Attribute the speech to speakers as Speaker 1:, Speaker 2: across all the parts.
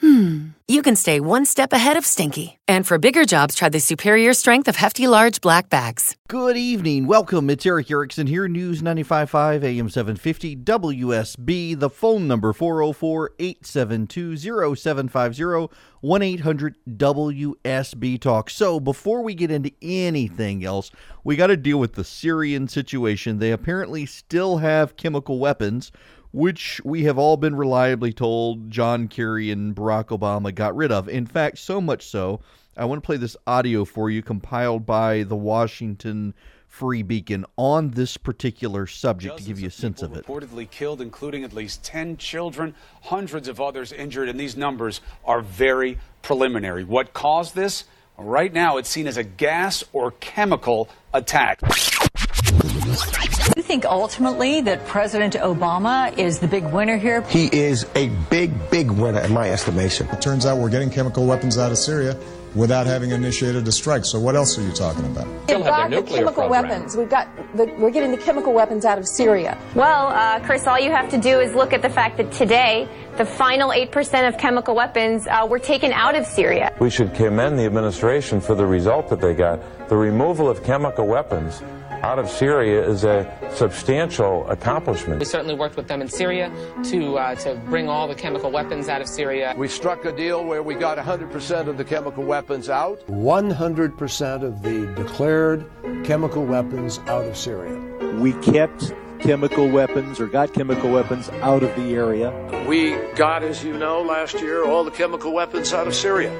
Speaker 1: hmm, you can stay one step ahead of stinky. And for bigger jobs, try the superior strength of Hefty Large Black Bags.
Speaker 2: Good evening. Welcome. It's Erick Erickson here, News 95.5 AM 750 WSB. The phone number 404-872-0750 1-800-WSB Talk. So before we get into anything else, we got to deal with the Syrian situation. They apparently still have chemical weapons which we have all been reliably told John Kerry and Barack Obama got rid of. In fact, so much so, I want to play this audio for you compiled by the Washington Free Beacon on this particular subject
Speaker 3: Dozens
Speaker 2: to give you a sense of it.
Speaker 3: Reportedly killed, including at least 10 children, hundreds of others injured, and these numbers are very preliminary. What caused this? Right now, it's seen as a gas or chemical attack.
Speaker 4: You think ultimately that President Obama is the big winner here?
Speaker 5: He is a big, big winner in my estimation.
Speaker 6: It turns out we're getting chemical weapons out of Syria without having initiated a strike. So what else are you talking about?
Speaker 7: We've got the chemical weapons. We've got the, we're getting the chemical weapons out of Syria.
Speaker 8: Well, uh, Chris, all you have to do is look at the fact that today the final 8% of chemical weapons uh, were taken out of Syria.
Speaker 9: We should commend the administration for the result that they got. The removal of chemical weapons out of Syria is a substantial accomplishment.
Speaker 10: We certainly worked with them in Syria to uh, to bring all the chemical weapons out of Syria.
Speaker 11: We struck a deal where we got 100% of the chemical weapons out.
Speaker 12: 100% of the declared chemical weapons out of Syria.
Speaker 13: We kept chemical weapons or got chemical weapons out of the area.
Speaker 11: We got, as you know, last year all the chemical weapons out of Syria.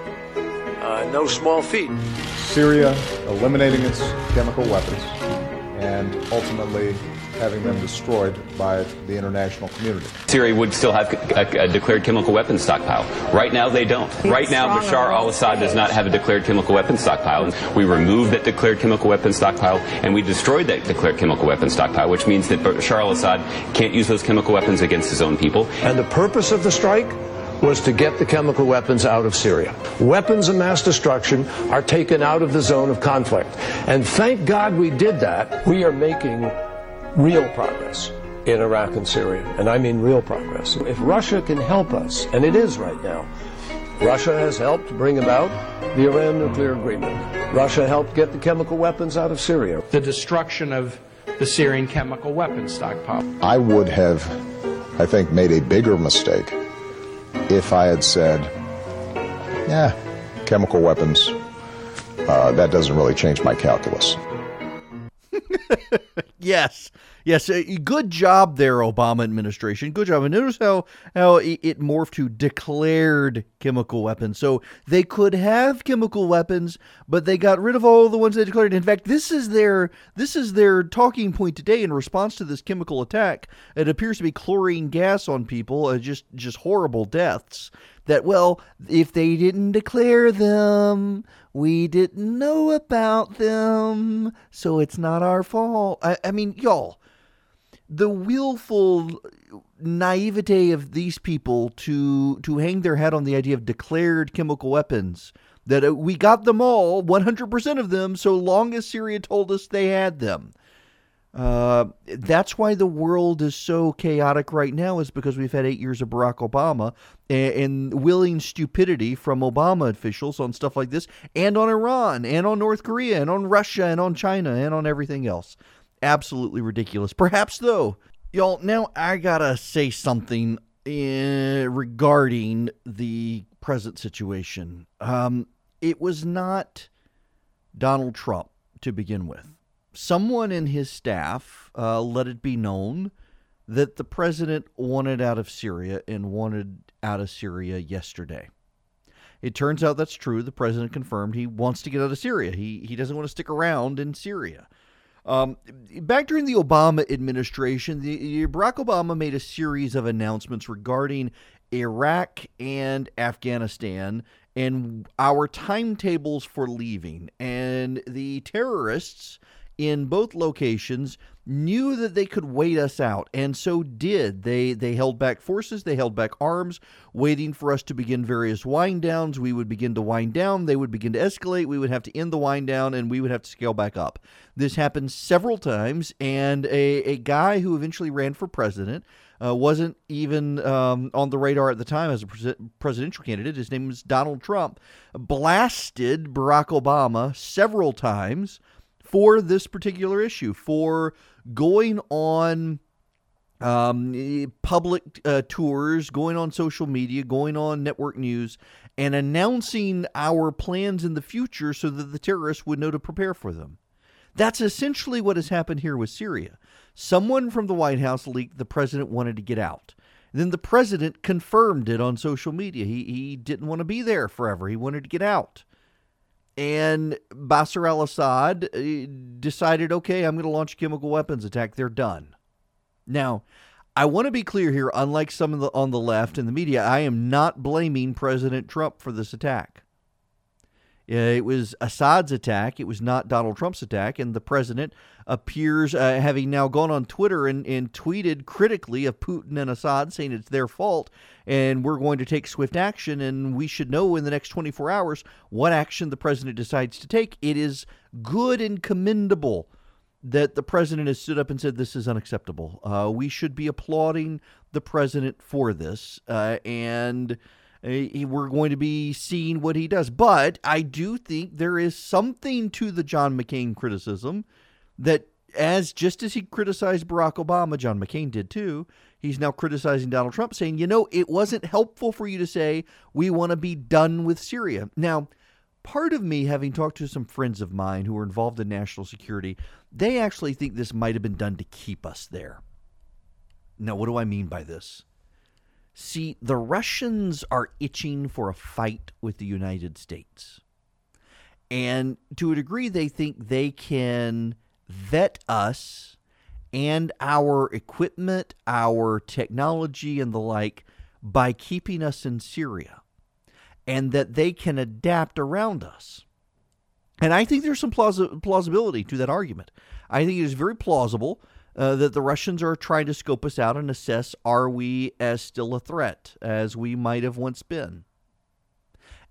Speaker 11: Uh, no small feat.
Speaker 6: Syria eliminating its chemical weapons and ultimately having them destroyed by the international community.
Speaker 14: Syria would still have a, a, declared chemical weapons stockpile. Right now, they don't. Right now, Bashar al-Assad does not have a declared chemical weapons stockpile. We removed that declared chemical weapons stockpile, and we destroyed that declared chemical weapons stockpile, which means that Bashar al-Assad can't use those chemical weapons against his own people.
Speaker 11: And the purpose of the strike was to get the chemical weapons out of Syria. Weapons of mass destruction are taken out of the zone of conflict. And thank God we did that. We are making real progress in Iraq and Syria. And I mean real progress. If Russia can help us, and it is right now, Russia has helped bring about the Iran nuclear agreement. Russia helped get the chemical weapons out of Syria.
Speaker 15: The destruction of the Syrian chemical weapons stockpile.
Speaker 6: I would have, I think, made a bigger mistake if I had said, yeah, chemical weapons, uh, that doesn't really change my calculus.
Speaker 2: yes. Yes, uh, good job there, Obama administration. Good job. And notice how how it morphed to declared chemical weapons. So they could have chemical weapons, but they got rid of all the ones they declared. In fact, this is their this is their talking point today in response to this chemical attack. It appears to be chlorine gas on people, uh, just just horrible deaths. That well, if they didn't declare them, we didn't know about them, so it's not our fault. I, I mean, y'all the willful naivete of these people to to hang their hat on the idea of declared chemical weapons that uh, we got them all 100% of them so long as Syria told us they had them. Uh, that's why the world is so chaotic right now is because we've had eight years of Barack Obama and, and willing stupidity from Obama officials on stuff like this and on Iran and on North Korea and on Russia and on China and on everything else absolutely ridiculous. Perhaps though, y'all. Now I gotta say something uh, regarding the present situation. Um, it was not Donald Trump to begin with. someone in his staff uh, let it be known that the president wanted out of Syria and wanted out of Syria yesterday. It turns out that's true. The president confirmed he wants to get out of Syria. He he doesn't want to stick around in Syria. Um, back during the Obama administration, the, Barack Obama made a series of announcements regarding Iraq and Afghanistan and our timetables for leaving. And the terrorists in both locations knew that they could wait us out and so did they they held back forces they held back arms waiting for us to begin various wind downs we would begin to wind down they would begin to escalate we would have to end the wind down and we would have to scale back up this happened several times and a, a guy who eventually ran for president uh, wasn't even um, on the radar at the time as a pres- presidential candidate. His name was Donald Trump. Blasted Barack Obama several times for this particular issue, for going on um, public uh, tours, going on social media, going on network news, and announcing our plans in the future so that the terrorists would know to prepare for them. That's essentially what has happened here with Syria. Someone from the White House leaked the president wanted to get out. Then the president confirmed it on social media. He, he didn't want to be there forever, he wanted to get out. And Bashar al Assad uh, decided, okay, I'm going to launch a chemical weapons attack. They're done. Now, I want to be clear here, unlike some of the, on the left and the media, I am not blaming President Trump for this attack. It was Assad's attack. It was not Donald Trump's attack. And the president appears, uh, having now gone on Twitter and, and tweeted critically of Putin and Assad, saying it's their fault and we're going to take swift action. And we should know in the next 24 hours what action the president decides to take. It is good and commendable that the president has stood up and said this is unacceptable. Uh, we should be applauding the president for this. Uh, and we're going to be seeing what he does. But I do think there is something to the John McCain criticism that, as just as he criticized Barack Obama, John McCain did too. He's now criticizing Donald Trump, saying, you know, it wasn't helpful for you to say we want to be done with Syria. Now, part of me, having talked to some friends of mine who are involved in national security, they actually think this might have been done to keep us there. Now, what do I mean by this? See, the Russians are itching for a fight with the United States. And to a degree, they think they can vet us and our equipment, our technology, and the like by keeping us in Syria, and that they can adapt around us. And I think there's some plausibility to that argument. I think it is very plausible uh, that the Russians are trying to scope us out and assess are we as still a threat as we might have once been.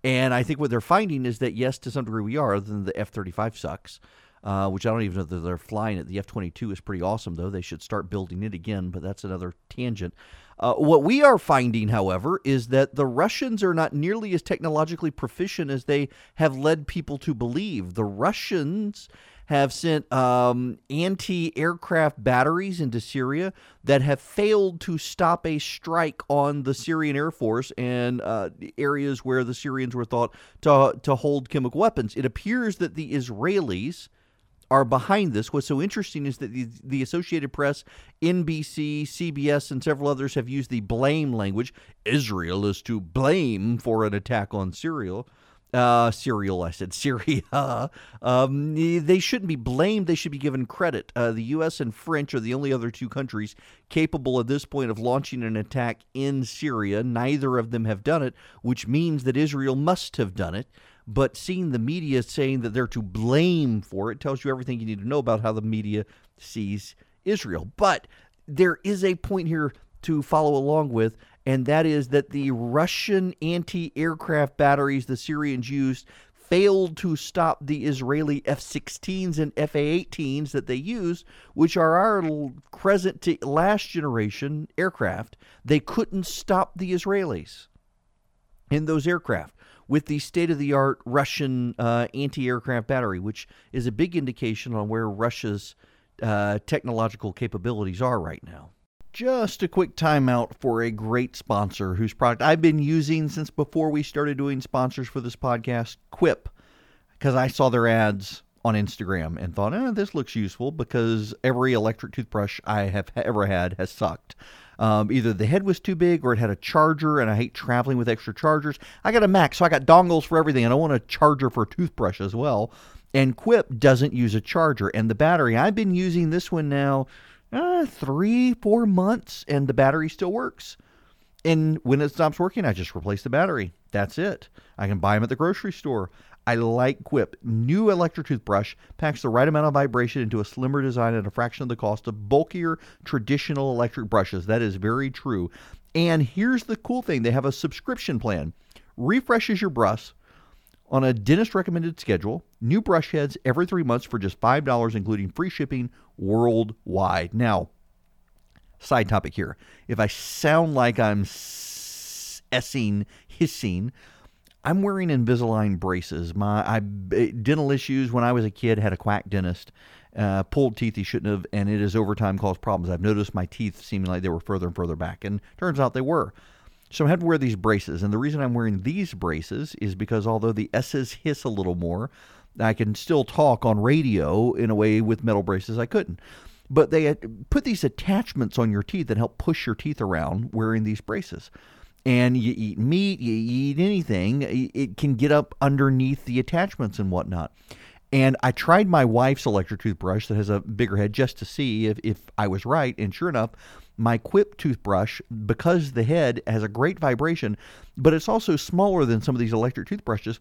Speaker 2: And I think what they're finding is that, yes, to some degree we are, other than the F 35 sucks, uh, which I don't even know that they're flying it. The F 22 is pretty awesome, though. They should start building it again, but that's another tangent. Uh, what we are finding, however, is that the Russians are not nearly as technologically proficient as they have led people to believe. The Russians have sent um, anti aircraft batteries into Syria that have failed to stop a strike on the Syrian Air Force and uh, areas where the Syrians were thought to, to hold chemical weapons. It appears that the Israelis are behind this. What's so interesting is that the, the, Associated Press, NBC, CBS, and several others have used the blame language. Israel is to blame for an attack on Syria uh, Serial, I said Syria. Um, they shouldn't be blamed. They should be given credit. Uh, the U.S. and French are the only other two countries capable at this point of launching an attack in Syria. Neither of them have done it, which means that Israel must have done it. But seeing the media saying that they're to blame for it tells you everything you need to know about how the media sees Israel. But there is a point here to follow along with, and that is that the Russian anti aircraft batteries the Syrians used failed to stop the Israeli F 16s and F A 18s that they use, which are our present to last generation aircraft. They couldn't stop the Israelis in those aircraft with the state of the art Russian uh, anti aircraft battery, which is a big indication on where Russia's uh, technological capabilities are right now. Just a quick timeout for a great sponsor whose product I've been using since before we started doing sponsors for this podcast, Quip, because I saw their ads on Instagram and thought, eh, this looks useful because every electric toothbrush I have ever had has sucked. Um, either the head was too big or it had a charger, and I hate traveling with extra chargers. I got a Mac, so I got dongles for everything, and I want a charger for a toothbrush as well. And Quip doesn't use a charger, and the battery, I've been using this one now uh, three, four months, and the battery still works. And when it stops working, I just replace the battery. That's it. I can buy them at the grocery store. I like Quip. New electric toothbrush packs the right amount of vibration into a slimmer design at a fraction of the cost of bulkier traditional electric brushes. That is very true. And here's the cool thing they have a subscription plan. Refreshes your brush on a dentist recommended schedule. New brush heads every three months for just $5, including free shipping worldwide. Now, side topic here. If I sound like I'm s-ing, hissing, I'm wearing Invisalign braces. My I, dental issues when I was a kid had a quack dentist. Uh, pulled teeth he shouldn't have, and it has over time caused problems. I've noticed my teeth seeming like they were further and further back, and turns out they were. So I had to wear these braces, and the reason I'm wearing these braces is because although the S's hiss a little more, I can still talk on radio in a way with metal braces I couldn't. But they put these attachments on your teeth that help push your teeth around wearing these braces. And you eat meat, you eat anything, it can get up underneath the attachments and whatnot. And I tried my wife's electric toothbrush that has a bigger head just to see if, if I was right. And sure enough, my Quip toothbrush, because the head has a great vibration, but it's also smaller than some of these electric toothbrushes,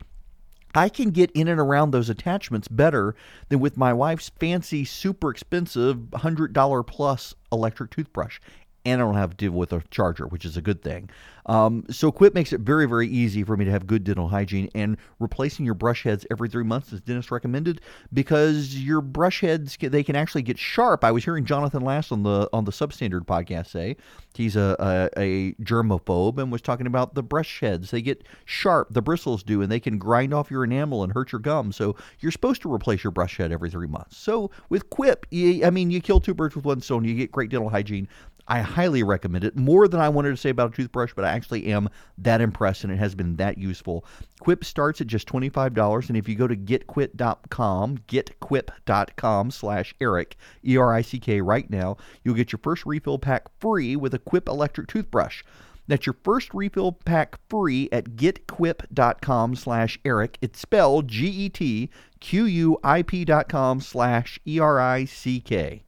Speaker 2: I can get in and around those attachments better than with my wife's fancy, super expensive $100 plus electric toothbrush and I don't have to deal with a charger, which is a good thing. Um, so Quip makes it very, very easy for me to have good dental hygiene, and replacing your brush heads every three months as dentist recommended because your brush heads they can actually get sharp. I was hearing Jonathan Last on the on the Substandard podcast say he's a, a, a germaphobe and was talking about the brush heads. They get sharp, the bristles do, and they can grind off your enamel and hurt your gum. So you're supposed to replace your brush head every three months. So with Quip, you, I mean, you kill two birds with one stone. You get great dental hygiene. I highly recommend it. More than I wanted to say about a toothbrush, but I actually am that impressed and it has been that useful. Quip starts at just $25, and if you go to getquip.com, getquip.com slash Erick, E-R-I-C-K, right now, you'll get your first refill pack free with a Quip electric toothbrush. That's your first refill pack free at getquip.com slash Erick. It's spelled G-E-T-Q-U-I-P dot com slash E-R-I-C-K.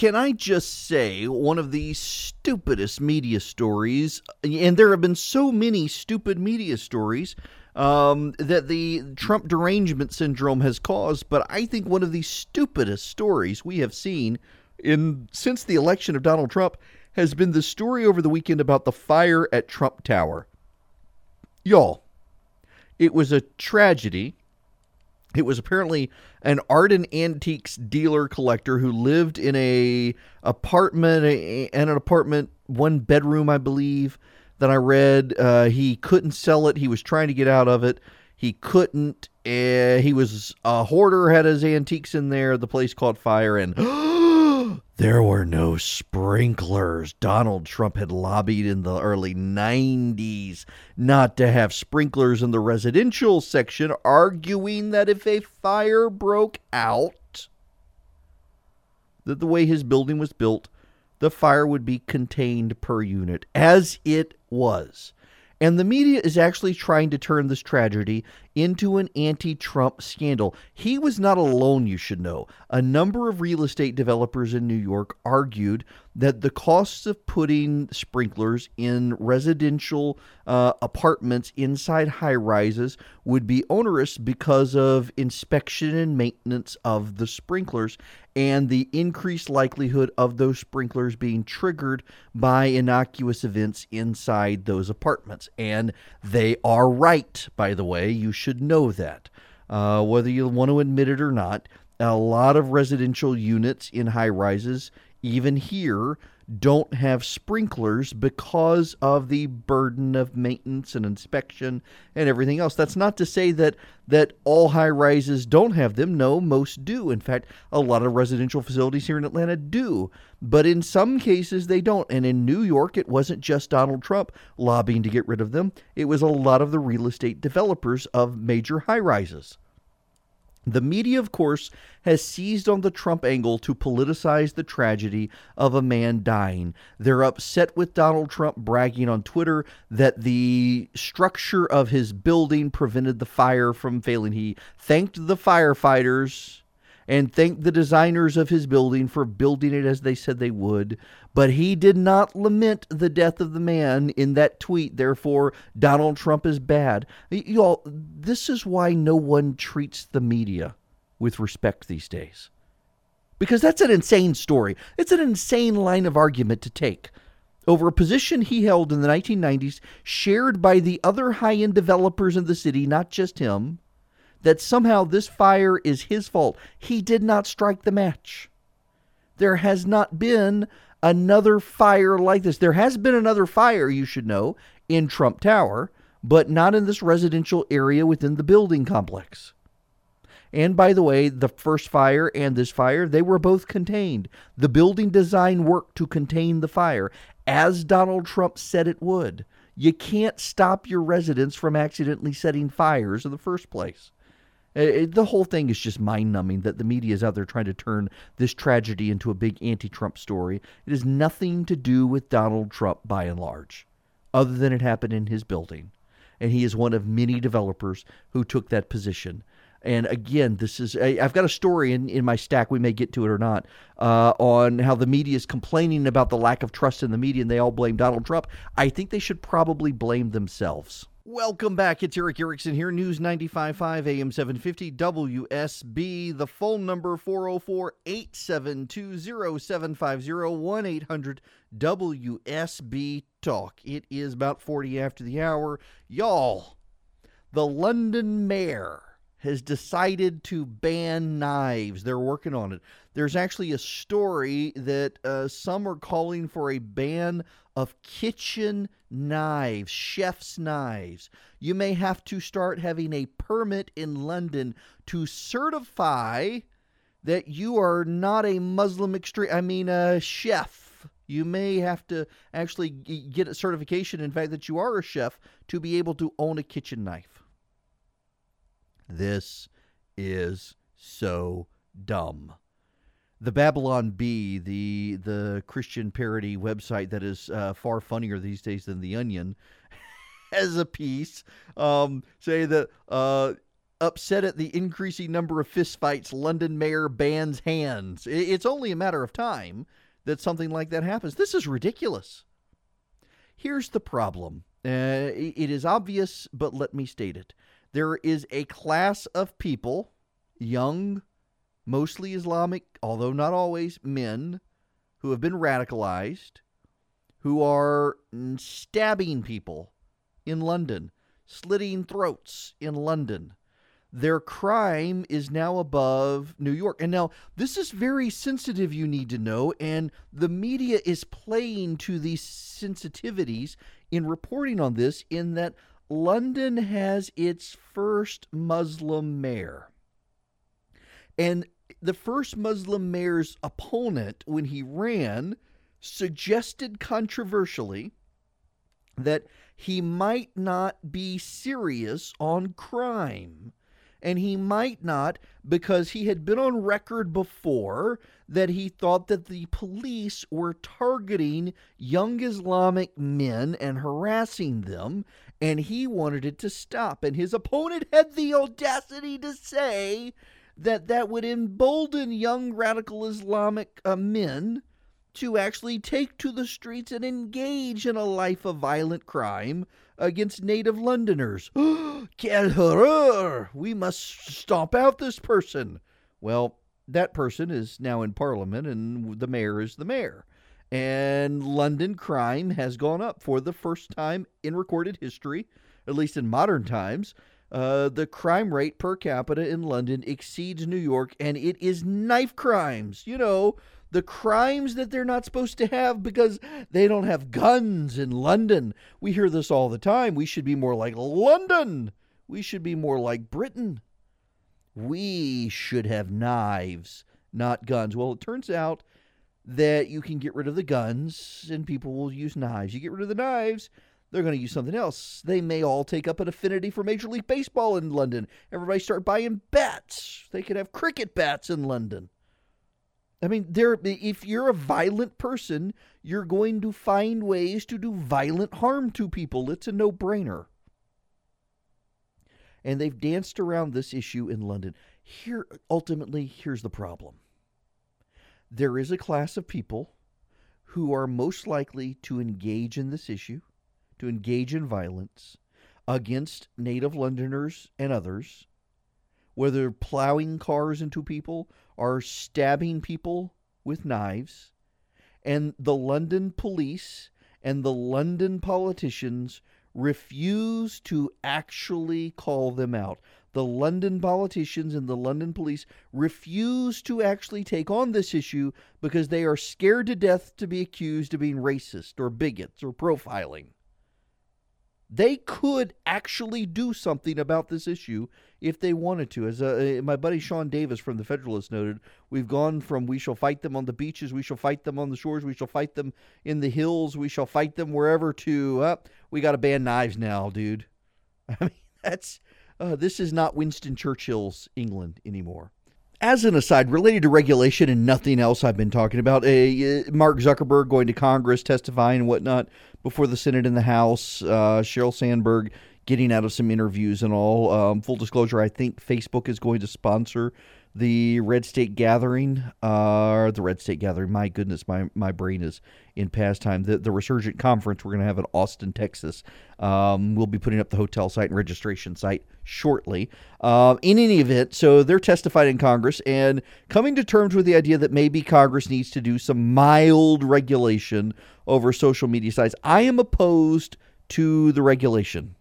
Speaker 2: Can I just say one of the stupidest media stories, and there have been so many stupid media stories um, that the Trump derangement syndrome has caused, but I think one of the stupidest stories we have seen in since the election of Donald Trump has been the story over the weekend about the fire at Trump Tower. Y'all, it was a tragedy. It was apparently an art and antiques dealer collector who lived in a apartment and an apartment one bedroom I believe that I read. Uh, he couldn't sell it. He was trying to get out of it. He couldn't. Uh, he was a hoarder had his antiques in there the place caught fire and There were no sprinklers. Donald Trump had lobbied in the early 90s not to have sprinklers in the residential section, arguing that if a fire broke out, that the way his building was built, the fire would be contained per unit, as it was. And the media is actually trying to turn this tragedy into an anti Trump scandal. He was not alone, you should know. A number of real estate developers in New York argued that the costs of putting sprinklers in residential uh, apartments inside high rises would be onerous because of inspection and maintenance of the sprinklers and the increased likelihood of those sprinklers being triggered by innocuous events inside those apartments. And they are right, by the way. You should know that. Uh, whether you want to admit it or not, a lot of residential units in high rises, even here, don't have sprinklers because of the burden of maintenance and inspection and everything else. That's not to say that that all high rises don't have them. No, most do. In fact, a lot of residential facilities here in Atlanta do. But in some cases they don't. And in New York, it wasn't just Donald Trump lobbying to get rid of them. It was a lot of the real estate developers of major high rises. The media, of course, has seized on the Trump angle to politicize the tragedy of a man dying. They're upset with Donald Trump bragging on Twitter that the structure of his building prevented the fire from failing. He thanked the firefighters and thanked the designers of his building for building it as they said they would. But he did not lament the death of the man in that tweet. Therefore, Donald Trump is bad. Y'all, this is why no one treats the media with respect these days. Because that's an insane story. It's an insane line of argument to take over a position he held in the 1990s, shared by the other high end developers in the city, not just him that somehow this fire is his fault. He did not strike the match. There has not been another fire like this. There has been another fire, you should know, in Trump Tower, but not in this residential area within the building complex. And by the way, the first fire and this fire, they were both contained. The building design worked to contain the fire, as Donald Trump said it would. You can't stop your residents from accidentally setting fires in the first place. It, the whole thing is just mind numbing that the media is out there trying to turn this tragedy into a big anti Trump story. It has nothing to do with Donald Trump by and large, other than it happened in his building. And he is one of many developers who took that position. And again, this is I, have got a story in, in my stack. We may get to it or not uh, on how the media is complaining about the lack of trust in the media, and they all blame Donald Trump. I think they should probably blame themselves. Welcome back. It's Erick Erickson here, News 95.5 AM 750 WSB. The phone number 404 872 0750 1 800 WSB Talk. It is about 40 after the hour. Y'all, the London mayor has decided to ban knives. They're working on it. There's actually a story that uh, some are calling for a ban of kitchen knives, chef's knives. You may have to start having a permit in London to certify that you are not a Muslim extreme, I mean, a chef. You may have to actually get a certification, in fact, that you are a chef to be able to own a kitchen knife. This is so dumb. The Babylon Bee, the the Christian parody website that is uh, far funnier these days than the Onion, has a piece um, say that uh, upset at the increasing number of fistfights, London mayor bans hands. It's only a matter of time that something like that happens. This is ridiculous. Here's the problem. Uh, it is obvious, but let me state it. There is a class of people, young, mostly Islamic, although not always, men who have been radicalized, who are stabbing people in London, slitting throats in London. Their crime is now above New York. And now, this is very sensitive, you need to know, and the media is playing to these sensitivities in reporting on this, in that London has its first Muslim mayor. And the first Muslim mayor's opponent, when he ran, suggested controversially that he might not be serious on crime and he might not because he had been on record before that he thought that the police were targeting young Islamic men and harassing them, and he wanted it to stop. And his opponent had the audacity to say that that would embolden young radical Islamic uh, men to actually take to the streets and engage in a life of violent crime against native Londoners. Quel horreur! We must stomp out this person. Well, that person is now in Parliament, and the mayor is the mayor. And London crime has gone up for the first time in recorded history, at least in modern times. Uh, the crime rate per capita in London exceeds New York, and it is knife crimes. You know, the crimes that they're not supposed to have because they don't have guns in London. We hear this all the time. We should be more like London. We should be more like Britain. We should have knives, not guns. Well, it turns out that you can get rid of the guns and people will use knives. You get rid of the knives, They're going to use something else. They may all take up an affinity for Major League Baseball in London. Everybody start buying bats. They could have cricket bats in London. I mean, there. If you're a violent person, you're going to find ways to do violent harm to people. It's a no-brainer. And they've danced around this issue in London. Here, ultimately, here's the problem. There is a class of people who are most likely to engage in this issue, to engage in violence against native Londoners and others, whether plowing cars into people or stabbing people with knives. And the London police and the London politicians refuse to actually call them out. The London politicians and the London police refuse to actually take on this issue because they are scared to death to be accused of being racist or bigots or profiling. They could actually do something about this issue if they wanted to. As uh, my buddy Sean Davis from the Federalist noted, we've gone from we shall fight them on the beaches, we shall fight them on the shores, we shall fight them in the hills, we shall fight them wherever to, uh, we got to ban knives now, dude. I mean, that's, uh, this is not Winston Churchill's England anymore. As an aside, related to regulation and nothing else I've been talking about, uh, Mark Zuckerberg going to Congress, testifying and whatnot before the Senate and the House, uh, Sheryl Sandberg getting out of some interviews and all. Um, full disclosure, I think Facebook is going to sponsor the Red State Gathering, uh, the Red State Gathering. My goodness, my, my brain is in pastime. The, the Resurgent Conference we're going to have in Austin, Texas. Um, we'll be putting up the hotel site and registration site shortly. Uh, in any event, so they're testified in Congress and coming to terms with the idea that maybe Congress needs to do some mild regulation over social media sites. I am opposed to the regulation.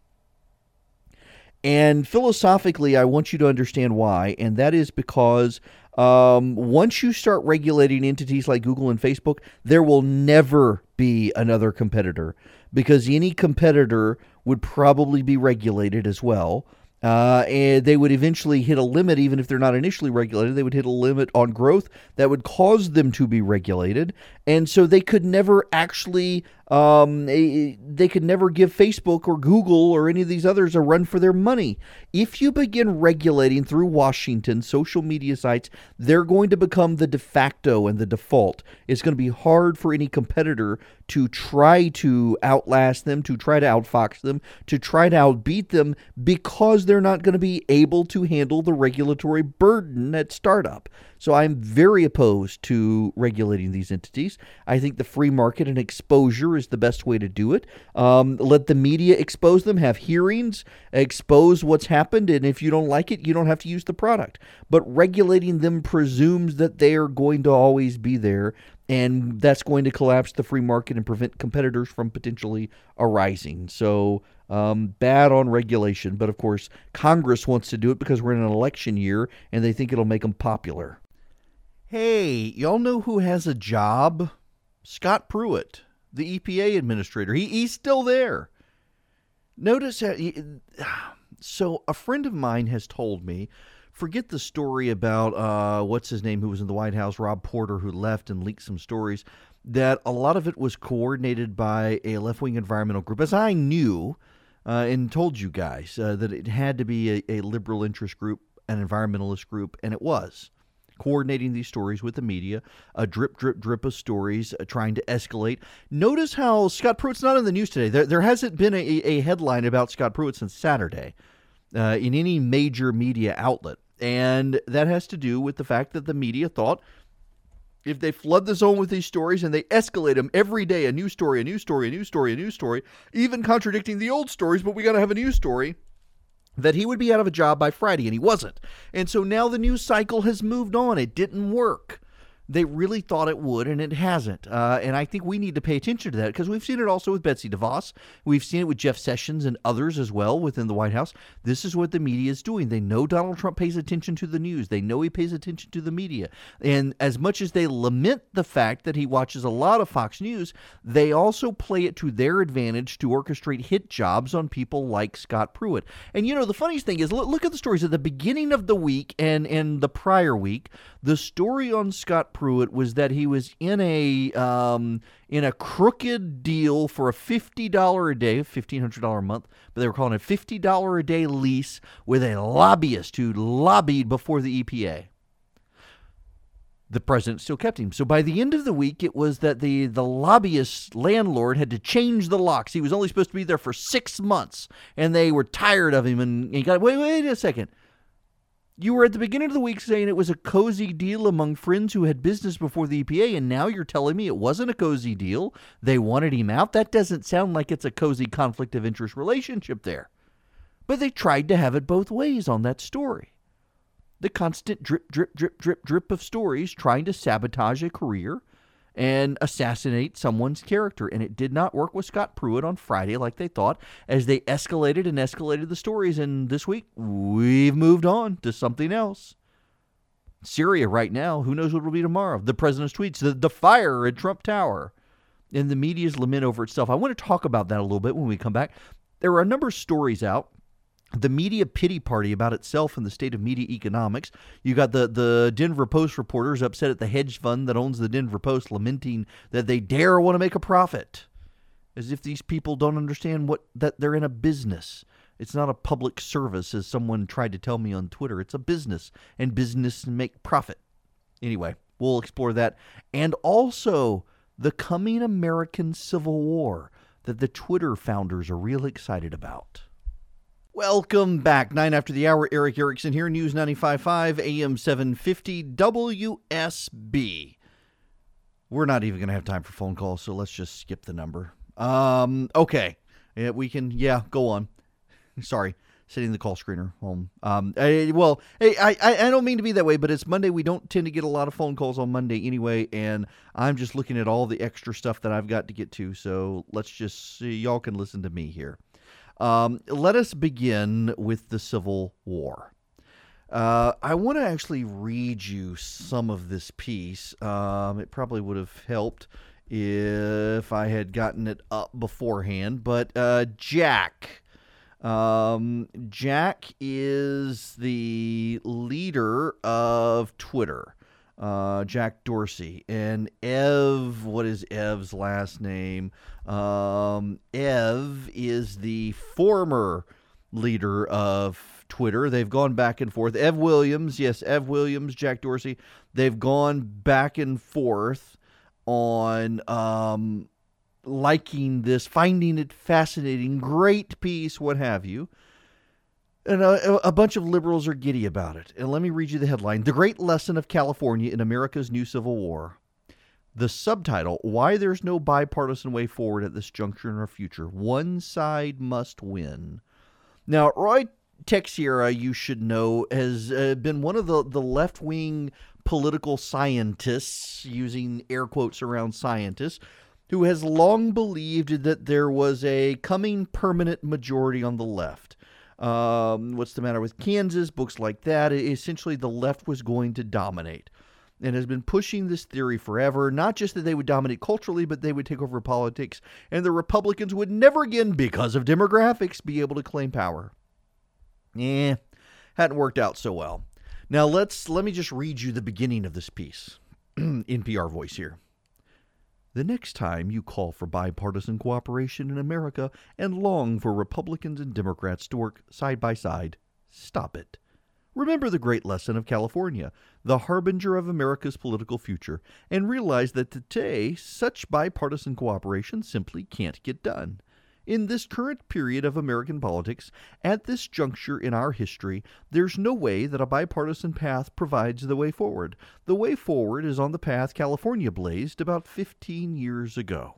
Speaker 2: And philosophically, I want you to understand why, and that is because um, once you start regulating entities like Google and Facebook, there will never be another competitor because any competitor would probably be regulated as well. Uh, and they would eventually hit a limit, even if they're not initially regulated. They would hit a limit on growth that would cause them to be regulated, and so they could never actually um, they could never give Facebook or Google or any of these others a run for their money. If you begin regulating through Washington social media sites, they're going to become the de facto and the default. It's going to be hard for any competitor to try to outlast them, to try to outfox them, to try to outbeat them because they're not going to be able to handle the regulatory burden at startup. So I'm very opposed to regulating these entities. I think the free market and exposure is the best way to do it. Um, let the media expose them, have hearings, expose what's happened, and if you don't like it, you don't have to use the product. But regulating them presumes that they are going to always be there and that's going to collapse the free market and prevent competitors from potentially arising. So, um, bad on regulation, but of course, Congress wants to do it because we're in an election year and they think it'll make them popular. Hey, y'all know who has a job? Scott Pruitt, the EPA administrator. He, he's still there. Notice how. He, so, a friend of mine has told me forget the story about uh, what's his name who was in the White House, Rob Porter, who left and leaked some stories. That a lot of it was coordinated by a left wing environmental group, as I knew uh, and told you guys uh, that it had to be a, a liberal interest group, an environmentalist group, and it was coordinating these stories with the media, a drip, drip, drip of stories uh, trying to escalate. Notice how Scott Pruitt's not in the news today. There, there hasn't been a, a headline about Scott Pruitt since Saturday uh, in any major media outlet. And that has to do with the fact that the media thought if they flood the zone with these stories and they escalate them every day a new story, a new story, a new story, a new story, even contradicting the old stories, but we got to have a new story that he would be out of a job by Friday, and he wasn't. And so now the news cycle has moved on. It didn't work. They really thought it would, and it hasn't. Uh, and I think we need to pay attention to that because we've seen it also with Betsy DeVos. We've seen it with Jeff Sessions and others as well within the White House. This is what the media is doing. They know Donald Trump pays attention to the news, they know he pays attention to the media. And as much as they lament the fact that he watches a lot of Fox News, they also play it to their advantage to orchestrate hit jobs on people like Scott Pruitt. And you know, the funniest thing is look, look at the stories at the beginning of the week and, and the prior week. The story on Scott Pruitt was that he was in a um, in a crooked deal for a fifty dollar a day, fifteen hundred dollar a month, but they were calling it fifty dollar a day lease with a lobbyist who lobbied before the EPA. The president still kept him. So by the end of the week, it was that the the lobbyist landlord had to change the locks. He was only supposed to be there for six months, and they were tired of him. And he got wait, wait a second. You were at the beginning of the week saying it was a cozy deal among friends who had business before the EPA, and now you're telling me it wasn't a cozy deal. They wanted him out. That doesn't sound like it's a cozy conflict of interest relationship there. But they tried to have it both ways on that story. The constant drip, drip, drip, drip, drip of stories trying to sabotage a career and assassinate someone's character. And it did not work with Scott Pruitt on Friday like they thought, as they escalated and escalated the stories. And this week, we've moved on to something else. Syria right now, who knows what it'll be tomorrow? The president's tweets, the, the fire at Trump Tower, and the media's lament over itself. I want to talk about that a little bit when we come back. There are a number of stories out the media pity party about itself and the state of media economics. You got the, the Denver Post reporters upset at the hedge fund that owns the Denver Post, lamenting that they dare want to make a profit, as if these people don't understand what that they're in a business. It's not a public service, as someone tried to tell me on Twitter. It's a business, and business make profit. Anyway, we'll explore that, and also the coming American Civil War that the Twitter founders are real excited about. Welcome back. Nine after the hour, Erick Erickson here, News 95.5, AM 750, WSB. We're not even going to have time for phone calls, so let's just skip the number. Um, okay. Yeah, we can, yeah, go on. Sorry, sitting the call screener home. Um, I, well, I, I, I don't mean to be that way, but it's Monday. We don't tend to get a lot of phone calls on Monday anyway, and I'm just looking at all the extra stuff that I've got to get to. So let's just see. Y'all can listen to me here. Um, let us begin with the Civil War. Uh, I want to actually read you some of this piece. Um, it probably would have helped if I had gotten it up beforehand. But uh, Jack, um, Jack is the leader of Twitter. Uh, Jack Dorsey and Ev. What is Ev's last name? Um, Ev is the former leader of Twitter. They've gone back and forth. Ev Williams, yes, Ev Williams, Jack Dorsey. They've gone back and forth on um, liking this, finding it fascinating, great piece, what have you. And a, a, bunch of liberals are giddy about it. And let me read you the headline The Great Lesson of California in America's New Civil War. The subtitle Why There's No Bipartisan Way Forward at This Juncture in Our Future. One Side Must Win. Now, Roy Teixeira, you should know, has uh, been one of the, the left wing political scientists, using air quotes around scientists, who has long believed that there was a coming permanent majority on the left. Um, what's the matter with Kansas? Books like that. Essentially, the left was going to dominate and has been pushing this theory forever. Not just that they would dominate culturally, but they would take over politics, and the Republicans would never again, because of demographics, be able to claim power. Eh, hadn't worked out so well. Now let's let me just read you the beginning of this piece. In NPR voice here. The next time you call for bipartisan cooperation in America and long for Republicans and Democrats to work side by side, stop it. Remember the great lesson of California, the harbinger of America's political future, and realize that today such bipartisan cooperation simply can't get done. In this current period of American politics, at this juncture in our history, there's no way that a bipartisan path provides the way forward. The way forward is on the path California blazed about 15 years ago.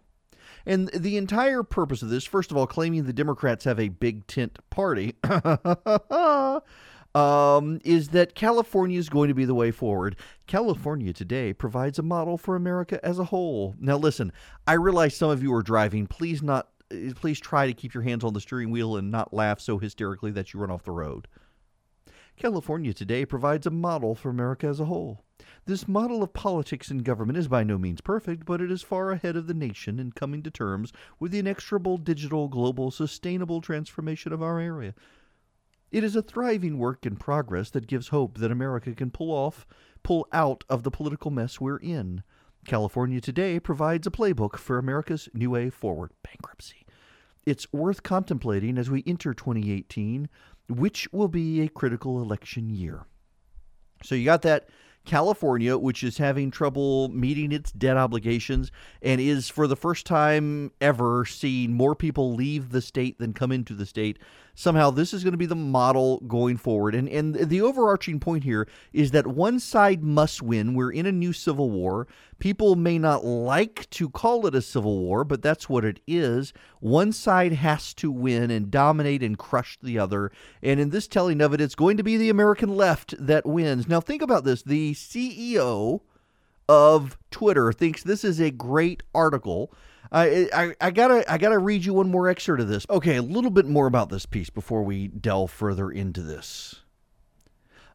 Speaker 2: And the entire purpose of this, first of all, claiming the Democrats have a big tent party, um, is that California is going to be the way forward. California today provides a model for America as a whole. Now, listen, I realize some of you are driving. Please not please try to keep your hands on the steering wheel and not laugh so hysterically that you run off the road. California today provides a model for America as a whole. This model of politics and government is by no means perfect, but it is far ahead of the nation in coming to terms with the inexorable digital, global, sustainable transformation of our area. It is a thriving work in progress that gives hope that America can pull off pull out of the political mess we're in. California today provides a playbook for America's new way forward bankruptcy. It's worth contemplating as we enter 2018, which will be a critical election year. So you got that California, which is having trouble meeting its debt obligations and is for the first time ever seeing more people leave the state than come into the state. Somehow, this is going to be the model going forward. And, and the overarching point here is that one side must win. We're in a new civil war. People may not like to call it a civil war, but that's what it is. One side has to win and dominate and crush the other. And in this telling of it, it's going to be the American left that wins. Now, think about this the CEO of Twitter thinks this is a great article I, I, gotta I gotta read you one more excerpt of this. Okay, a little bit more about this piece before we delve further into this.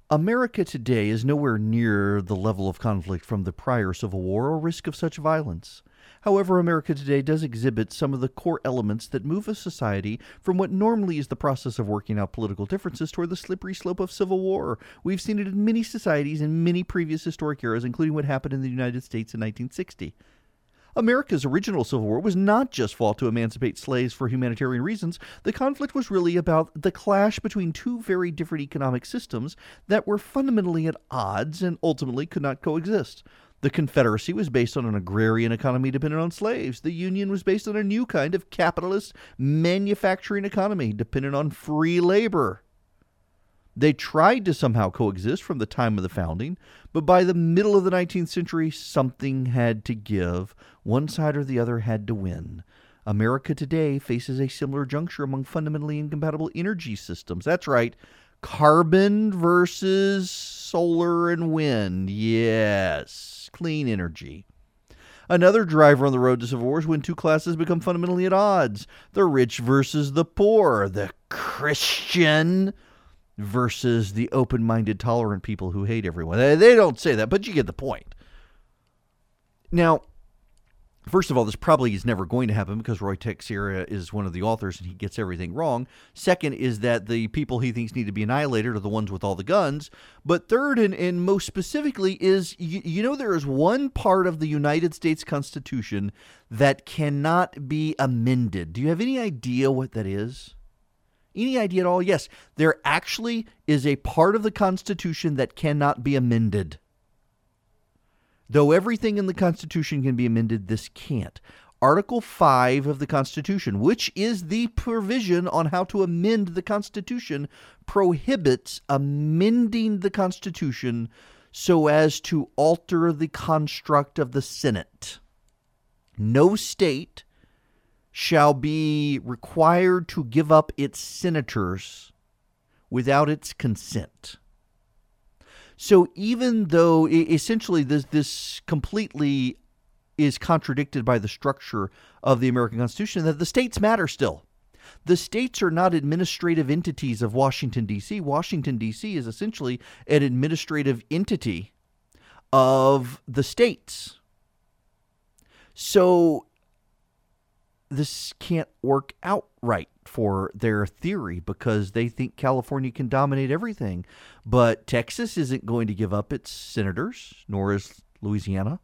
Speaker 2: America today is nowhere near the level of conflict from the prior Civil War or risk of such violence. However, America today does exhibit some of the core elements that move a society from what normally is the process of working out political differences toward the slippery slope of civil war. We've seen it in many societies in many previous historic eras, including what happened in the United States in 1960. America's original Civil War was not just fought to emancipate slaves for humanitarian reasons. The conflict was really about the clash between two very different economic systems that were fundamentally at odds and ultimately could not coexist. The Confederacy was based on an agrarian economy dependent on slaves. The Union was based on a new kind of capitalist manufacturing economy dependent on free labor. They tried to somehow coexist from the time of the founding, but by the middle of the 19th century, something had to give. One side or the other had to win. America today faces a similar juncture among fundamentally incompatible energy systems. That's right, carbon versus solar and wind. Yes, clean energy. Another driver on the road to civil war is when two classes become fundamentally at odds the rich versus the poor, the Christian versus the open minded, tolerant people who hate everyone. They don't say that, but you get the point. Now, First of all, this probably is never going to happen because Roy Teixeira is one of the authors and he gets everything wrong. Second is that the people he thinks need to be annihilated are the ones with all the guns. But third, and, and most specifically, is you, you know, there is one part of the United States Constitution that cannot be amended. Do you have any idea what that is? Any idea at all? Yes, there actually is a part of the Constitution that cannot be amended. Though everything in the Constitution can be amended, this can't. Article 5 of the Constitution, which is the provision on how to amend the Constitution, prohibits amending the Constitution so as to alter the construct of the Senate. No state shall be required to give up its senators without its consent. So even though essentially this this completely is contradicted by the structure of the American Constitution, that the states matter still. The states are not administrative entities of Washington, D.C. Washington, D.C. is essentially an administrative entity of the states. So this can't work out right for their theory because they think California can dominate everything. But Texas isn't going to give up its senators, nor is Louisiana,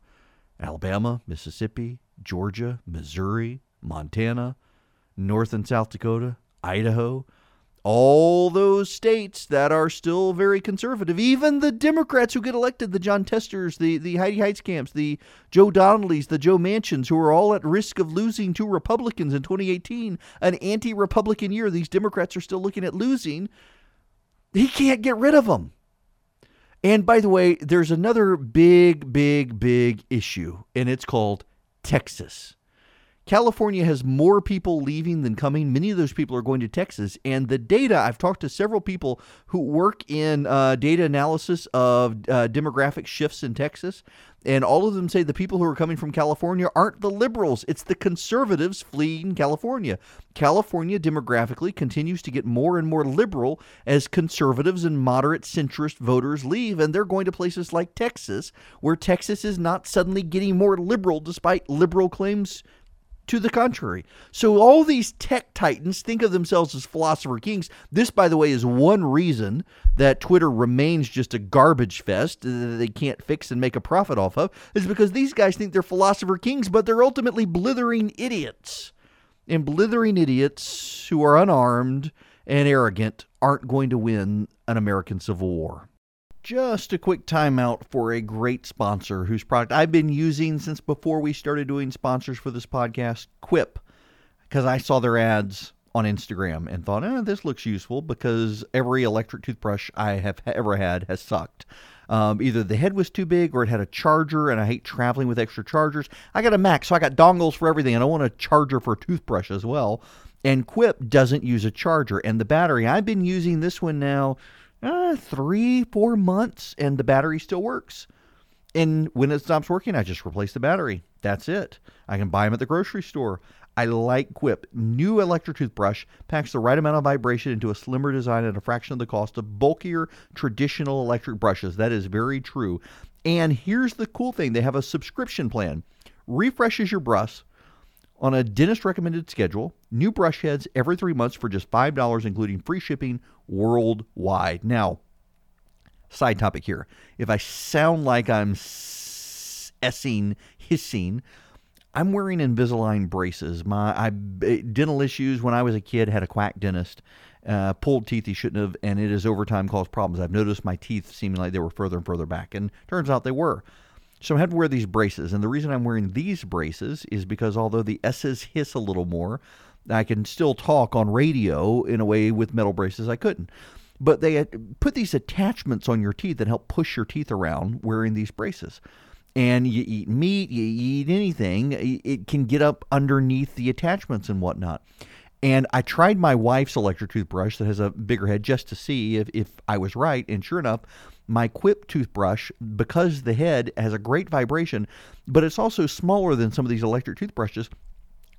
Speaker 2: Alabama, Mississippi, Georgia, Missouri, Montana, North and South Dakota, Idaho all those states that are still very conservative, even the Democrats who get elected, the Jon Testers, the, the Heidi Heitkamps, the Joe Donnellys, the Joe Manchins, who are all at risk of losing to Republicans in 2018, an anti Republican year. These Democrats are still looking at losing. He can't get rid of them. And by the way, there's another big, big, big issue, and it's called Texas. California has more people leaving than coming. Many of those people are going to Texas. And the data, I've talked to several people who work in uh, data analysis of uh, demographic shifts in Texas. And all of them say the people who are coming from California aren't the liberals, it's the conservatives fleeing California. California demographically continues to get more and more liberal as conservatives and moderate centrist voters leave, and they're going to places like Texas, where Texas is not suddenly getting more liberal despite liberal claims to the contrary. So all these tech titans think of themselves as philosopher kings. This, by the way, is one reason that Twitter remains just a garbage fest that they can't fix and make a profit off of, is because these guys think they're philosopher kings, but they're ultimately blithering idiots. And blithering idiots who are unarmed and arrogant aren't going to win an American Civil War. Just a quick timeout for a great sponsor whose product I've been using since before we started doing sponsors for this podcast, Quip, because I saw their ads on Instagram and thought, eh, this looks useful because every electric toothbrush I have ever had has sucked. Um, either the head was too big or it had a charger, and I hate traveling with extra chargers. I got a Mac, so I got dongles for everything, and I want a charger for a toothbrush as well. And Quip doesn't use a charger, and the battery, I've been using this one now uh, three, four months, and the battery still works. And when it stops working, I just replace the battery. That's it. I can buy them at the grocery store. I like Quip. New electric toothbrush packs the right amount of vibration into a slimmer design at a fraction of the cost of bulkier traditional electric brushes. That is very true. And here's the cool thing they have a subscription plan. Refreshes your brush on a dentist recommended schedule. New brush heads every three months for just $5, including free shipping worldwide. Now, side topic here. If I sound like I'm essing, hissing, I'm wearing Invisalign braces. My I, dental issues when I was a kid had a quack dentist. Uh, pulled teeth he shouldn't have, and it has over time caused problems. I've noticed my teeth seeming like they were further and further back, and turns out they were. So I had to wear these braces. And the reason I'm wearing these braces is because although the S's hiss a little more, I can still talk on radio in a way with metal braces I couldn't. But they put these attachments on your teeth that help push your teeth around wearing these braces. And you eat meat, you eat anything, it can get up underneath the attachments and whatnot. And I tried my wife's electric toothbrush that has a bigger head just to see if, if I was right. And sure enough, my Quip toothbrush, because the head has a great vibration, but it's also smaller than some of these electric toothbrushes,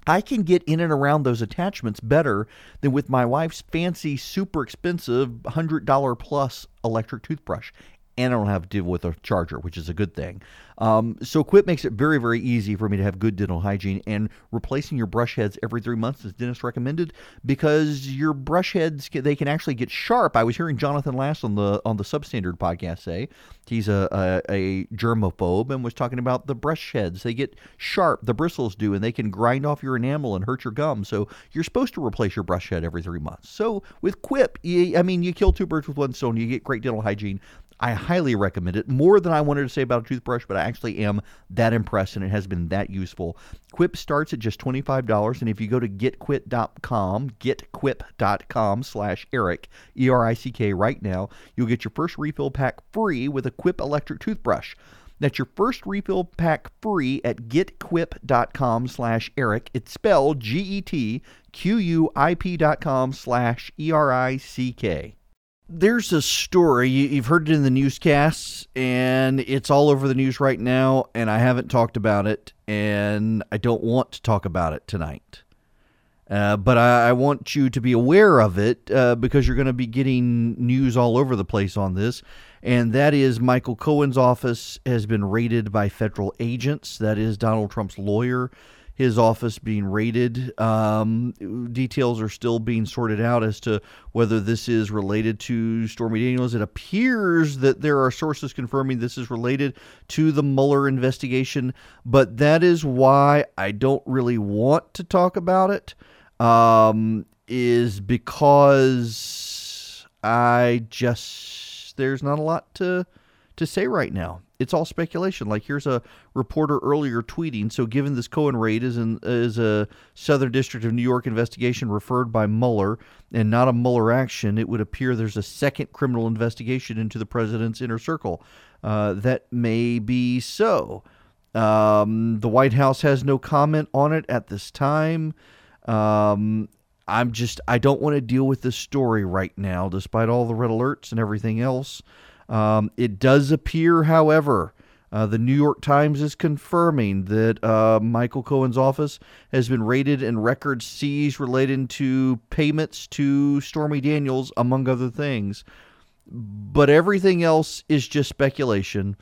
Speaker 2: I can get in and around those attachments better than with my wife's fancy, super expensive $100 plus electric toothbrush and I don't have to deal with a charger, which is a good thing. Um, so Quip makes it very, very easy for me to have good dental hygiene and replacing your brush heads every three months is dentist recommended because your brush heads they can actually get sharp. I was hearing Jonathan Last on the on the Substandard podcast say he's a, a, a germaphobe and was talking about the brush heads. They get sharp, the bristles do, and they can grind off your enamel and hurt your gum. So you're supposed to replace your brush head every three months. So with Quip, you, I mean, you kill two birds with one stone. You get great dental hygiene. I highly recommend it. More than I wanted to say about a toothbrush, but I actually am that impressed and it has been that useful. Quip starts at just $25, and if you go to getquip.com, getquip.com slash Erick, E R I C K, right now, you'll get your first refill pack free with a Quip electric toothbrush. That's your first refill pack free at getquip.com slash Erick. It's spelled G E T Q U I P dot com slash E R I C K there's a story you've heard it in the newscasts and it's all over the news right now and i haven't talked about it and i don't want to talk about it tonight. Uh, but I, I, want you to be aware of it uh, because you're going to be getting news all over the place on this and that is michael cohen's office has been raided by federal agents. That is donald trump's lawyer his office being raided. Um, details are still being sorted out as to whether this is related to Stormy Daniels. It appears that there are sources confirming this is related to the Mueller investigation, but that is why I don't really want to talk about it. Um, is because I just there's not a lot to to say right now it's all speculation. Like here's a reporter earlier tweeting. So, given this Cohen raid is in, is a Southern District of New York investigation referred by Mueller and not a Mueller action, it would appear there's a second criminal investigation into the president's inner circle. Uh, that may be so. Um, the White House has no comment on it at this time. Um, I'm just I don't want to deal with this story right now, despite all the red alerts and everything else. Um, it does appear, however, uh, the New York Times is confirming that uh, Michael Cohen's office has been raided and records seized related to payments to Stormy Daniels, among other things. But everything else is just speculation.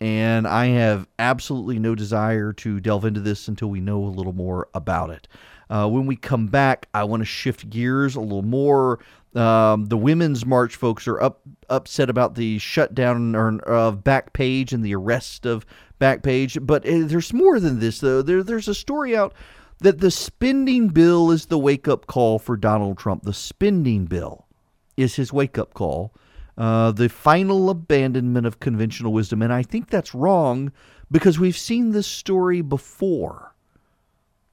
Speaker 2: and I have absolutely no desire to delve into this until we know a little more about it. Uh, when we come back, I want to shift gears a little more. Um, the women's march folks are up upset about the shutdown of Backpage and the arrest of Backpage, but uh, there's more than this though. There, there's a story out that the spending bill is the wake up call for Donald Trump. The spending bill is his wake up call uh, the final abandonment of conventional wisdom. And I think that's wrong because we've seen this story before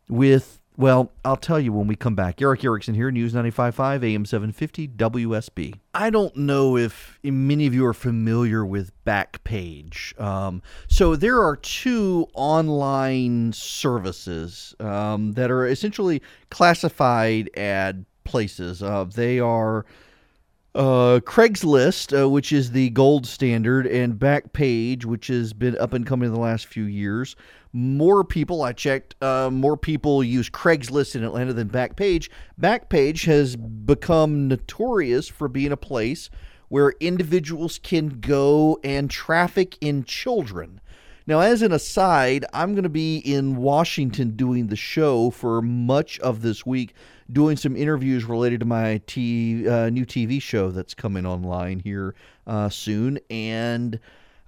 Speaker 2: with, well, I'll tell you when we come back. Erick Erickson here, News 95.5, AM 750, WSB. I don't know if many of you are familiar with Backpage. Um, so there are two online services um, that are essentially classified ad places. Uh, they are uh, Craigslist, uh, which is the gold standard, and Backpage, which has been up and coming in the last few years. More people, I checked, uh, more people use Craigslist in Atlanta than Backpage. Backpage has become notorious for being a place where individuals can go and traffic in children. Now, as an aside, I'm going to be in Washington doing the show for much of this week doing some interviews related to my t- uh, new TV show that's coming online here uh, soon. And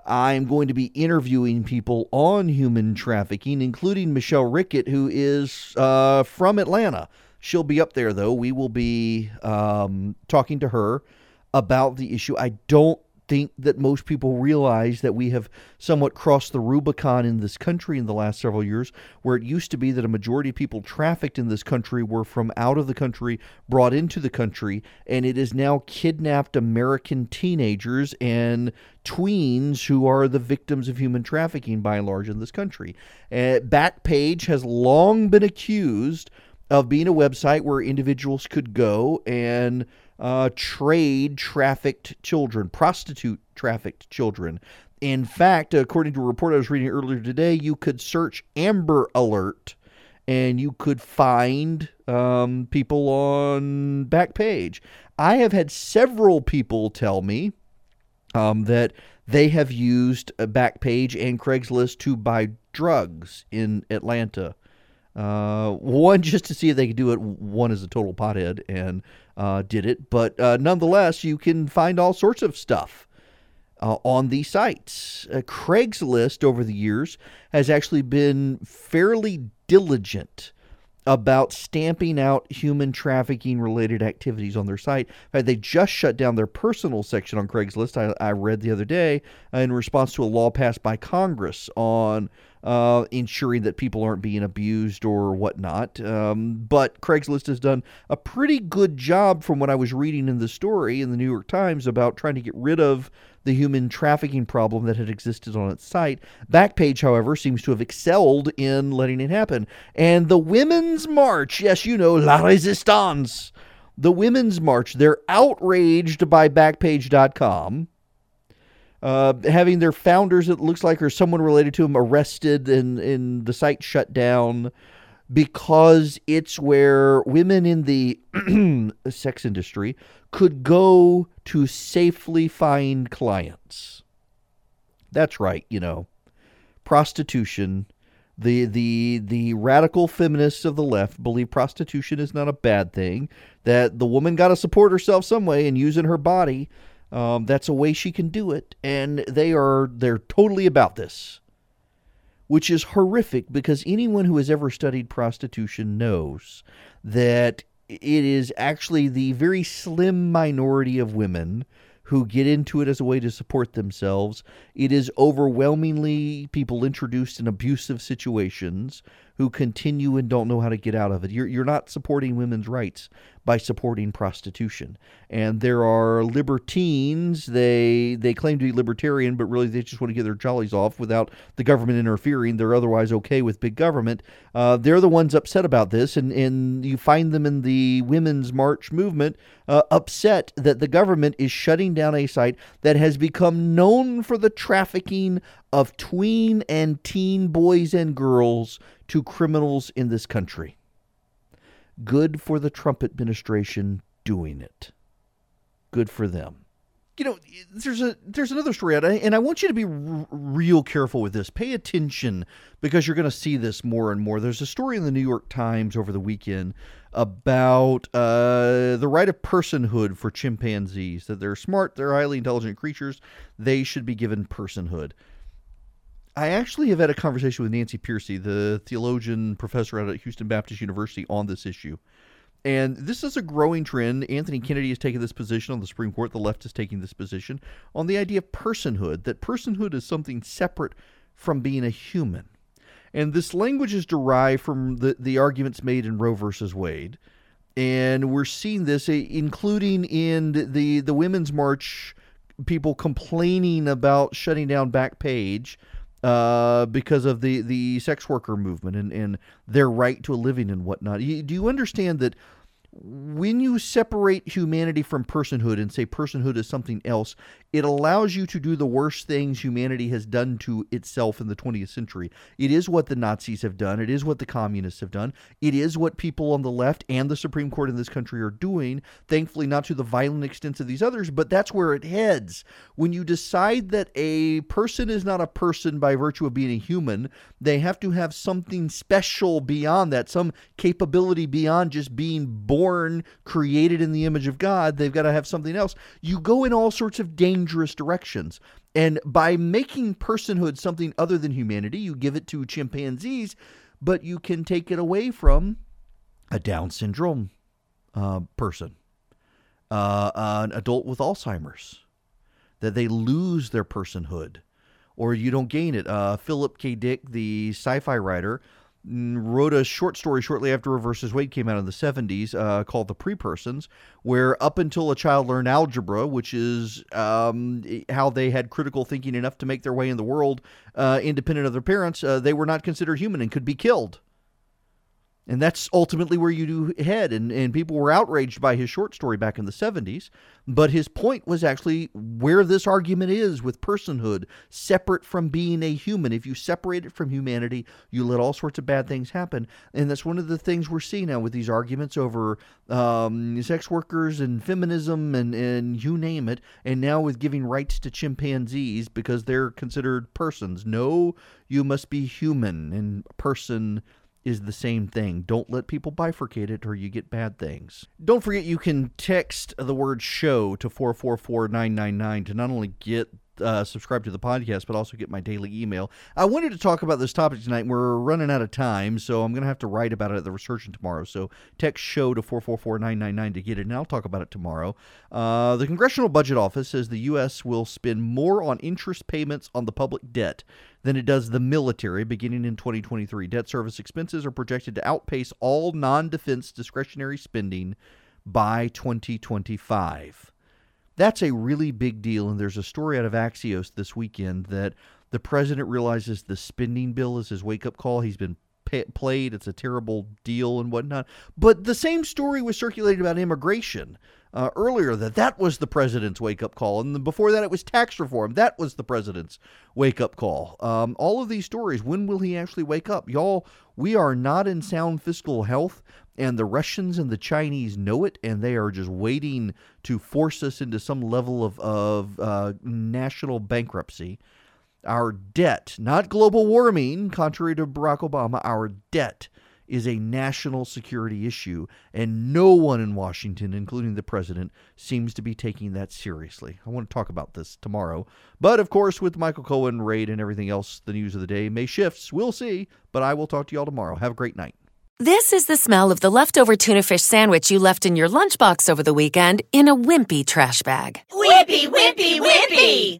Speaker 2: I'm going to be interviewing people on human trafficking, including Michelle Rickett, who is uh, from Atlanta. She'll be up there, though. We will be um, talking to her about the issue. I don't think that most people realize that we have somewhat crossed the Rubicon in this country in the last several years, where it used to be that a majority of people trafficked in this country were from out of the country brought into the country, and it is now kidnapped American teenagers and tweens who are the victims of human trafficking by and large in this country. Uh, Backpage has long been accused of being a website where individuals could go and uh, trade trafficked children, prostitute trafficked children. In fact, according to a report I was reading earlier today, you could search Amber Alert and you could find um, people on Backpage. I have had several people tell me um, that they have used Backpage and Craigslist to buy drugs in Atlanta. Uh, one just to see if they could do it. One is a total pothead and uh, did it, but uh, nonetheless, you can find all sorts of stuff uh, on these sites. Uh, Craigslist over the years has actually been fairly diligent about stamping out human trafficking related activities on their site. They just shut down their personal section on Craigslist. I, I read the other day in response to a law passed by Congress on uh, ensuring that people aren't being abused or whatnot. Um, but Craigslist has done a pretty good job, from what I was reading in the story in the New York Times, about trying to get rid of the human trafficking problem that had existed on its site. Backpage, however, seems to have excelled in letting it happen. And the Women's March, yes, you know, La Resistance. The Women's March, they're outraged by Backpage.com uh, having their founders, it looks like, or someone related to them, arrested and, and the site shut down because it's where women in the sex industry could go to safely find clients. That's right, you know, prostitution. The the the radical feminists of the left believe prostitution is not a bad thing. That the woman got to support herself some way and using her body um, that's a way she can do it, and they are they're totally about this, which is horrific because anyone who has ever studied prostitution knows that it is actually the very slim minority of women who get into it as a way to support themselves. It is overwhelmingly people introduced in abusive situations who continue and don't know how to get out of it. You're, you're not supporting women's rights by supporting prostitution. And there are libertines. They they claim to be libertarian, but really they just want to get their jollies off without the government interfering. They're otherwise okay with big government. Uh, they're the ones upset about this, and and you find them in the women's march movement uh, upset that the government is shutting down a site that has become known for the trafficking of tween and teen boys and girls to criminals in this country. Good for the Trump administration doing it. Good for them. you know, there's a there's another story out, and I want you to be r- real careful with this. Pay attention because you're going to see this more and more. There's a story in the New York Times over the weekend about uh, the right of personhood for chimpanzees. That they're smart, they're highly intelligent creatures. They should be given personhood. I actually have had a conversation with Nancy Pearcey, the theologian professor out at Houston Baptist University, on this issue. And this is a growing trend. Anthony Kennedy has taken this position on the Supreme Court. The left is taking this position on the idea of personhood, that personhood is something separate from being a human. And this language is derived from the, the arguments made in Roe versus Wade. And we're seeing this, eh, including in the, the Women's March, people complaining about shutting down Backpage uh, because of the, the sex worker movement and, and their right to a living and whatnot. Do you understand that when you separate humanity from personhood and say personhood is something else, it allows you to do the worst things humanity has done to itself in the 20th century. It is what the Nazis have done. It is what the communists have done. It is what people on the left and the Supreme Court in this country are doing. Thankfully, not to the violent extent of these others, but that's where it heads. When you decide that a person is not a person by virtue of being a human, they have to have something special beyond that, some capability beyond just being born, created in the image of God. They've got to have something else. You go in all sorts of dangerous dangerous directions. And by making personhood something other than humanity, you give it to chimpanzees, but you can take it away from a Down syndrome uh, person, uh, an adult with Alzheimer's, that they lose their personhood or you don't gain it. Uh, Philip K. Dick, the sci fi writer, wrote a short story shortly after Roe versus Wade came out in the 70s uh, called The Pre-Persons, where up until a child learned algebra, which is um, how they had critical thinking enough to make their way in the world uh, independent of their parents, uh, they were not considered human and could be killed. And that's ultimately where you do head. And, and people were outraged by his short story back in the 70s. But his point was actually where this argument is with personhood, separate from being a human. If you separate it from humanity, you let all sorts of bad things happen. And that's one of the things we're seeing now with these arguments over um, sex workers and feminism and, and you name it. And now with giving rights to chimpanzees because they're considered persons. No, you must be human and person is the same thing. Don't let people bifurcate it or you get bad things. Don't forget you can text the word show to 444999 to not only get uh, subscribe to the podcast, but also get my daily email. I wanted to talk about this topic tonight. We're running out of time, so I'm going to have to write about it at the Resurgent tomorrow. So text show to 444999 to get it, and I'll talk about it tomorrow. Uh, the Congressional Budget Office says the U.S. will spend more on interest payments on the public debt than it does the military beginning in 2023. Debt service expenses are projected to outpace all non defense discretionary spending by 2025. That's a really big deal. And there's a story out of Axios this weekend that the president realizes the spending bill is his wake up call. He's been pay- played. It's a terrible deal and whatnot. But the same story was circulated about immigration uh, earlier that that was the president's wake up call. And before that, it was tax reform. That was the president's wake up call. Um, all of these stories, when will he actually wake up? Y'all, we are not in sound fiscal health. And the Russians and the Chinese know it, and they are just waiting to force us into some level of, of uh, national bankruptcy. Our debt, not global warming, contrary to Barack Obama, our debt is a national security issue, and no one in Washington, including the president, seems to be taking that seriously. I want to talk about this tomorrow. But of course, with Michael Cohen, raid, and everything else, the news of the day may shift. We'll see. But I will talk to you all tomorrow. Have a great night.
Speaker 1: This is the smell of the leftover tuna fish sandwich you left in your lunchbox over the weekend in a wimpy trash bag.
Speaker 16: Wimpy, wimpy, wimpy!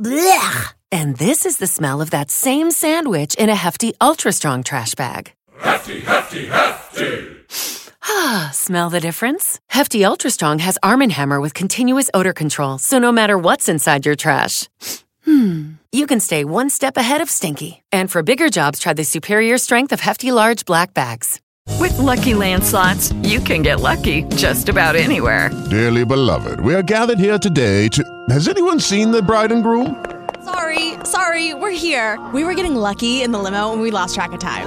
Speaker 1: Blech! And this is the smell of that same sandwich in a hefty, ultra strong trash bag.
Speaker 17: Hefty, hefty, hefty!
Speaker 1: Ah, smell the difference? Hefty Ultra Strong has Arm & Hammer with continuous odor control, so no matter what's inside your trash, hmm, you can stay one step ahead of stinky. And for bigger jobs, try the superior strength of Hefty Large Black Bags.
Speaker 18: With Lucky Land slots, you can get lucky just about anywhere.
Speaker 19: Dearly beloved, we are gathered here today to. Has anyone seen the bride and groom?
Speaker 20: Sorry, sorry, we're here. We were getting lucky in the limo and we lost track of time.